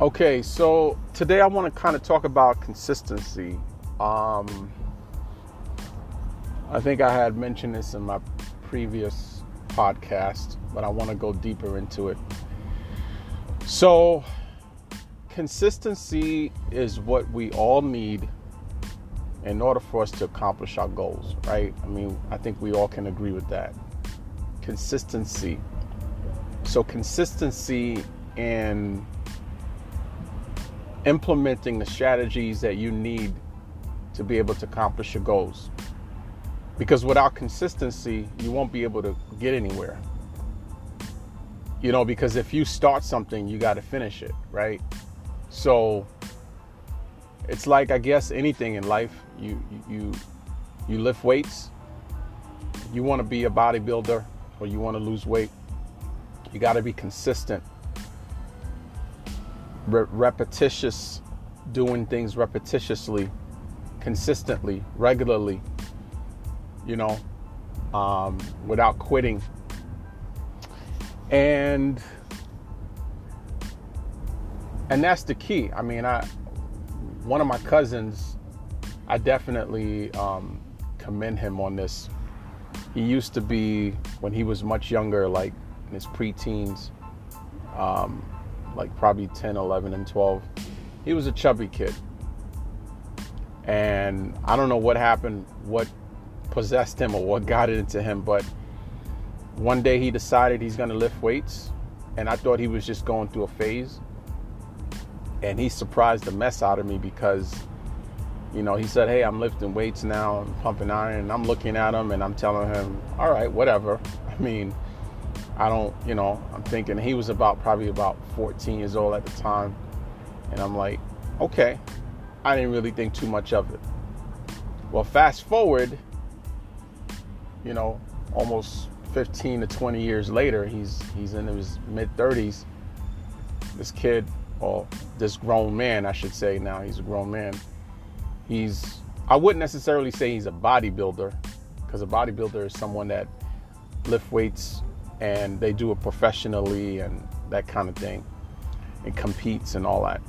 Okay, so today I want to kind of talk about consistency. Um, I think I had mentioned this in my previous podcast, but I want to go deeper into it. So, consistency is what we all need in order for us to accomplish our goals, right? I mean, I think we all can agree with that. Consistency. So, consistency in implementing the strategies that you need to be able to accomplish your goals. Because without consistency, you won't be able to get anywhere. You know, because if you start something, you got to finish it, right? So it's like I guess anything in life. You you you lift weights. You want to be a bodybuilder or you want to lose weight. You got to be consistent re- repetitious, doing things repetitiously, consistently, regularly, you know, um, without quitting. And and that's the key. I mean, I one of my cousins, I definitely um, commend him on this. He used to be when he was much younger, like in his preteens. Um, like probably 10, 11, and 12. He was a chubby kid. And I don't know what happened, what possessed him or what got it into him, but one day he decided he's going to lift weights. And I thought he was just going through a phase. And he surprised the mess out of me because, you know, he said, Hey, I'm lifting weights now, I'm pumping iron. And I'm looking at him and I'm telling him, All right, whatever. I mean, I don't, you know, I'm thinking he was about probably about 14 years old at the time. And I'm like, okay, I didn't really think too much of it. Well, fast forward, you know, almost 15 to 20 years later, he's he's in his mid 30s. This kid, or this grown man, I should say now, he's a grown man. He's I wouldn't necessarily say he's a bodybuilder, because a bodybuilder is someone that lift weights and they do it professionally and that kind of thing and competes and all that.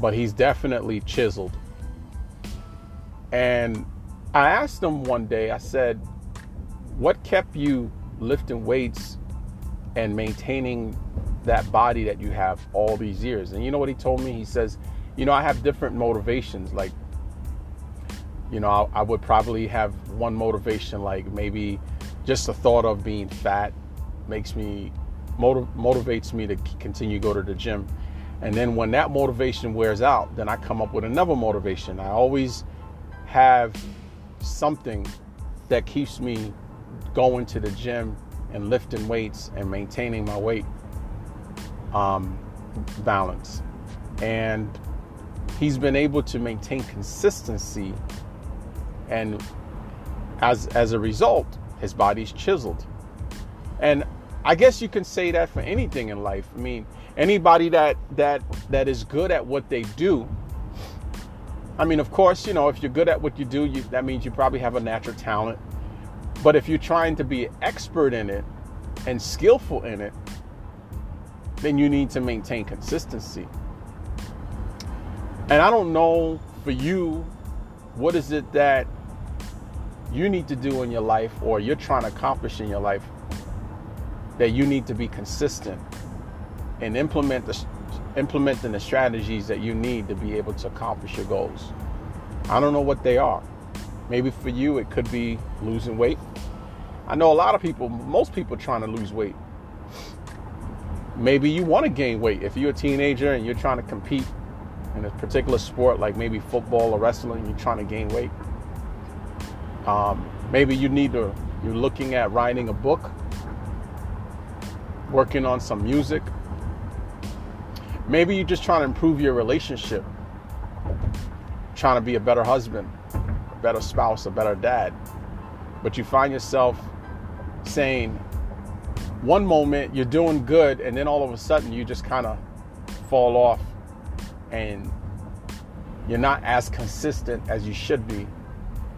But he's definitely chiseled. And I asked him one day, I said, What kept you lifting weights and maintaining that body that you have all these years? And you know what he told me? He says, You know, I have different motivations. Like, you know, I, I would probably have one motivation, like maybe just the thought of being fat makes me motiv- motivates me to continue to go to the gym. And then when that motivation wears out, then I come up with another motivation. I always have something that keeps me going to the gym and lifting weights and maintaining my weight um, balance. And he's been able to maintain consistency, and as as a result, his body's chiseled. And I guess you can say that for anything in life. I mean, anybody that that that is good at what they do. I mean, of course, you know, if you're good at what you do, you, that means you probably have a natural talent. But if you're trying to be expert in it and skillful in it, then you need to maintain consistency. And I don't know for you, what is it that you need to do in your life or you're trying to accomplish in your life that you need to be consistent and implement the implementing the strategies that you need to be able to accomplish your goals. I don't know what they are. Maybe for you it could be losing weight. I know a lot of people, most people trying to lose weight. Maybe you want to gain weight. If you're a teenager and you're trying to compete in a particular sport like maybe football or wrestling, you're trying to gain weight. Um, maybe you need to, you're looking at writing a book working on some music. Maybe you're just trying to improve your relationship, trying to be a better husband, a better spouse, a better dad. But you find yourself saying, one moment you're doing good, and then all of a sudden you just kind of fall off and you're not as consistent as you should be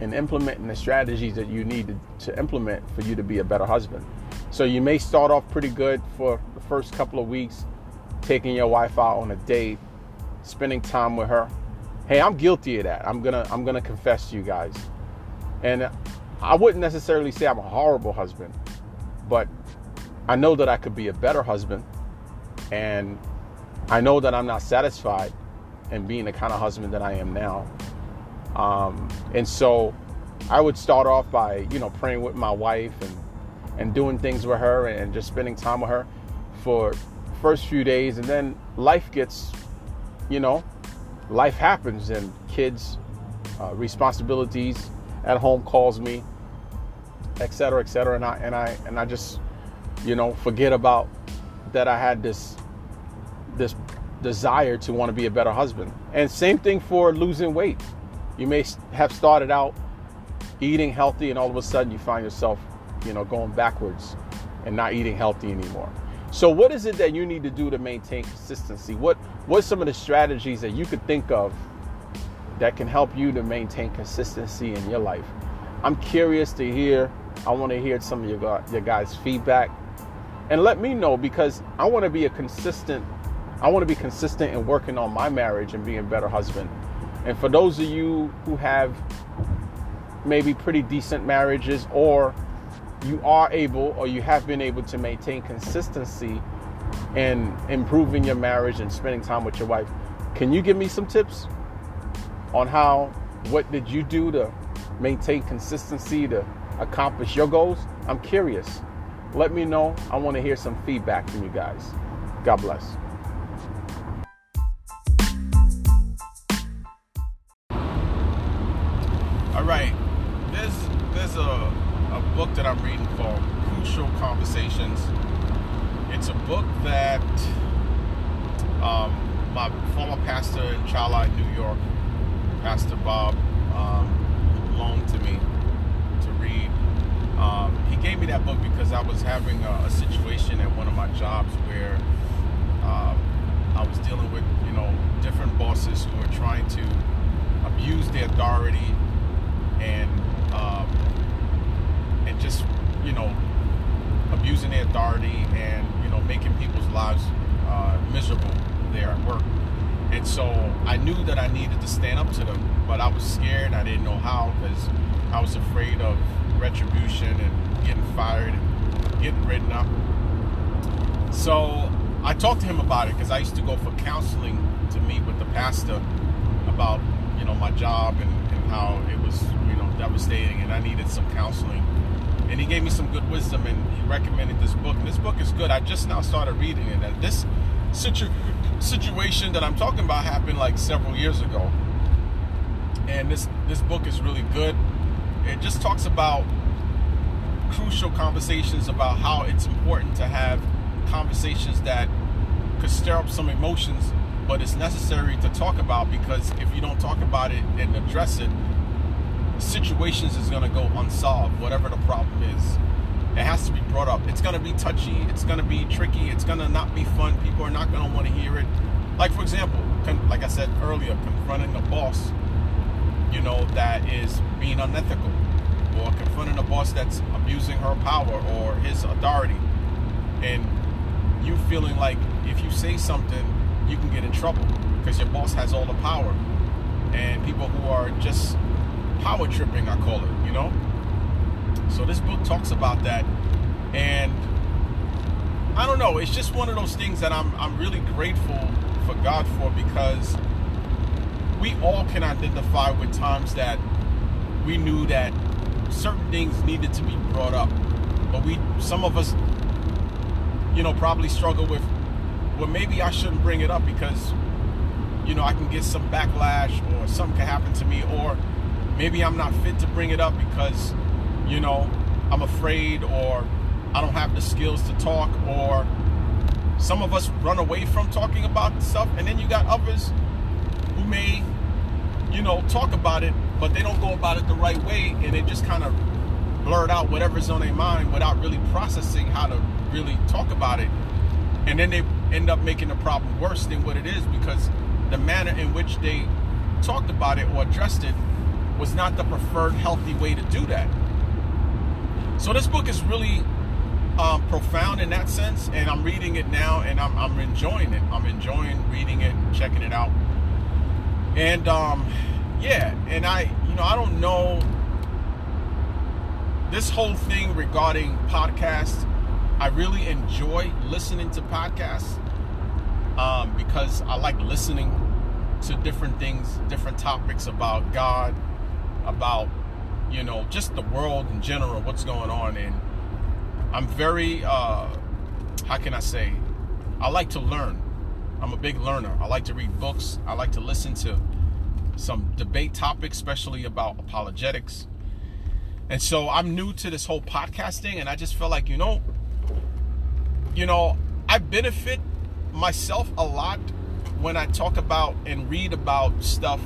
in implementing the strategies that you need to, to implement for you to be a better husband. So you may start off pretty good for the first couple of weeks, taking your wife out on a date, spending time with her. Hey, I'm guilty of that. I'm gonna I'm gonna confess to you guys. And I wouldn't necessarily say I'm a horrible husband, but I know that I could be a better husband. And I know that I'm not satisfied in being the kind of husband that I am now. Um, and so I would start off by, you know, praying with my wife and, and doing things with her and just spending time with her for first few days. And then life gets, you know, life happens and kids, uh, responsibilities at home calls me, et cetera, et cetera. And I, and I, and I just, you know, forget about that I had this, this desire to want to be a better husband. And same thing for losing weight. You may have started out eating healthy and all of a sudden you find yourself, you know, going backwards and not eating healthy anymore. So what is it that you need to do to maintain consistency? What what some of the strategies that you could think of that can help you to maintain consistency in your life? I'm curious to hear. I want to hear some of your your guys' feedback and let me know because I want to be a consistent I want to be consistent in working on my marriage and being a better husband. And for those of you who have maybe pretty decent marriages or you are able or you have been able to maintain consistency in improving your marriage and spending time with your wife, can you give me some tips on how what did you do to maintain consistency to accomplish your goals? I'm curious. Let me know. I want to hear some feedback from you guys. God bless. All right. There's a a book that I'm reading called Crucial Conversations. It's a book that um, my former pastor in Charlotte, New York, Pastor Bob, um, loaned to me to read. Um, he gave me that book because I was having a, a situation at one of my jobs where um, I was dealing with, you know, different bosses who were trying to abuse their authority and um, and just you know abusing their authority and you know making people's lives uh, miserable there at work. And so I knew that I needed to stand up to them, but I was scared. I didn't know how because I was afraid of retribution and getting fired and getting written up. So I talked to him about it because I used to go for counseling to meet with the pastor about you know my job and, and how it was you know devastating and I needed some counseling. And he gave me some good wisdom and he recommended this book. And this book is good. I just now started reading it. And this situ- situation that I'm talking about happened like several years ago. And this this book is really good. It just talks about crucial conversations about how it's important to have conversations that could stir up some emotions, but it's necessary to talk about because if you don't talk about it and address it, situations is going to go unsolved, whatever the problem is. It has to be brought up. It's going to be touchy. It's going to be tricky. It's going to not be fun. People are not going to want to hear it. Like, for example, like I said earlier, confronting a boss, you know, that is being unethical, or confronting a boss that's abusing her power or his authority. And you feeling like if you say something, you can get in trouble because your boss has all the power. And people who are just power tripping, I call it, you know? So this book talks about that. And I don't know, it's just one of those things that I'm I'm really grateful for God for because we all can identify with times that we knew that certain things needed to be brought up. But we some of us you know probably struggle with well maybe I shouldn't bring it up because you know I can get some backlash or something can happen to me or maybe I'm not fit to bring it up because, you know, I'm afraid or I don't have the skills to talk or some of us run away from talking about stuff and then you got others who may, you know, talk about it, but they don't go about it the right way and they just kind of blurt out whatever's on their mind without really processing how to really talk about it. And then they end up making the problem worse than what it is because the manner in which they talked about it or addressed it was not the preferred healthy way to do that. So this book is really um, profound in that sense, and I'm reading it now, and I'm, I'm enjoying it. I'm enjoying reading it, checking it out. And um, yeah, and I, you know, I don't know this whole thing regarding podcasts. I really enjoy listening to podcasts um, because I like listening to different things, different topics about God, about you know just the world in general, what's going on, and I'm very, uh, how can I say, I like to learn. I'm a big learner. I like to read books. I like to listen to some debate topics, especially about apologetics. And so I'm new to this whole podcasting, and I just feel like, you know, you know, I benefit myself a lot when I talk about and read about stuff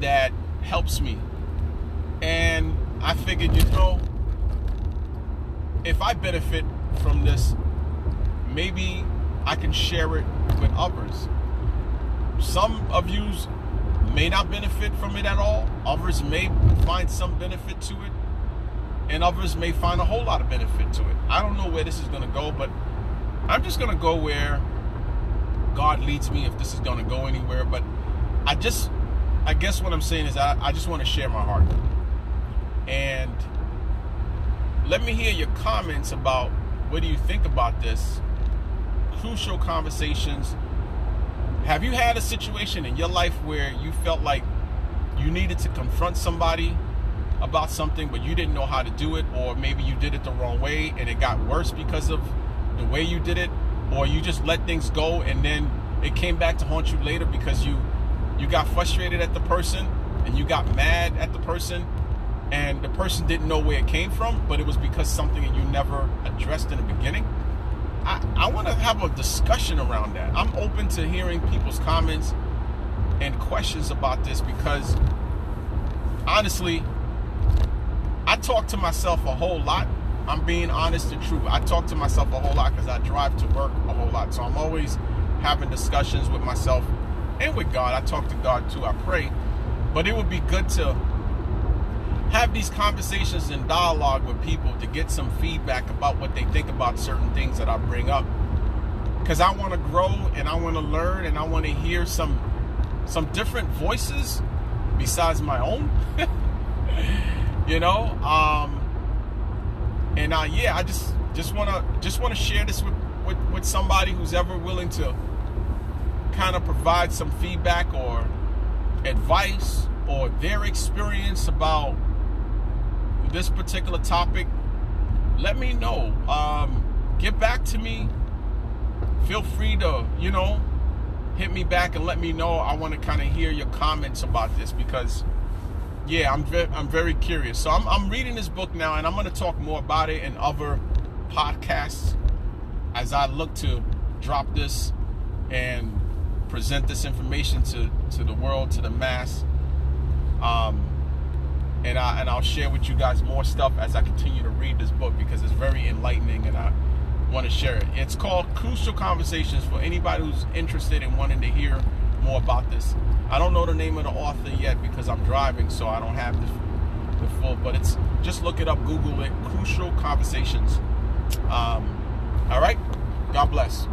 that helps me. And I figured, you know, if I benefit from this, maybe I can share it with others. Some of you may not benefit from it at all. Others may find some benefit to it. And others may find a whole lot of benefit to it. I don't know where this is going to go, but I'm just going to go where God leads me if this is going to go anywhere. But I just, I guess what I'm saying is I, I just want to share my heart. And let me hear your comments about what do you think about this crucial conversations. Have you had a situation in your life where you felt like you needed to confront somebody about something, but you didn't know how to do it, or maybe you did it the wrong way and it got worse because of the way you did it, or you just let things go and then it came back to haunt you later because you you got frustrated at the person and you got mad at the person and the person didn't know where it came from, but it was because something that you never addressed in the beginning. I, I want to have a discussion around that. I'm open to hearing people's comments and questions about this because honestly, I talk to myself a whole lot. I'm being honest and true. I talk to myself a whole lot because I drive to work a whole lot. So I'm always having discussions with myself and with God. I talk to God too. I pray. But it would be good to have these conversations and dialogue with people to get some feedback about what they think about certain things that I bring up. Because I want to grow and I want to learn and I want to hear some some different voices besides my own. you know, um, and uh, yeah, I just just want to just want to share this with, with with somebody who's ever willing to kind of provide some feedback or advice or their experience about this particular topic, let me know. Um, get back to me. Feel free to, you know, hit me back and let me know. I want to kind of hear your comments about this because, yeah, I'm ve- I'm very curious. So I'm, I'm reading this book now, and I'm going to talk more about it in other podcasts as I look to drop this and present this information to to the world, to the mass. Um, and I and I'll share with you guys more stuff as I continue to read this book because it's very enlightening and I want to share it. It's called Crucial Conversations for anybody who's interested in wanting to hear more about this. I don't know the name of the author yet because I'm driving, so I don't have the, the full. But it's just look it up, Google it. Crucial Conversations. Um, all right. God bless.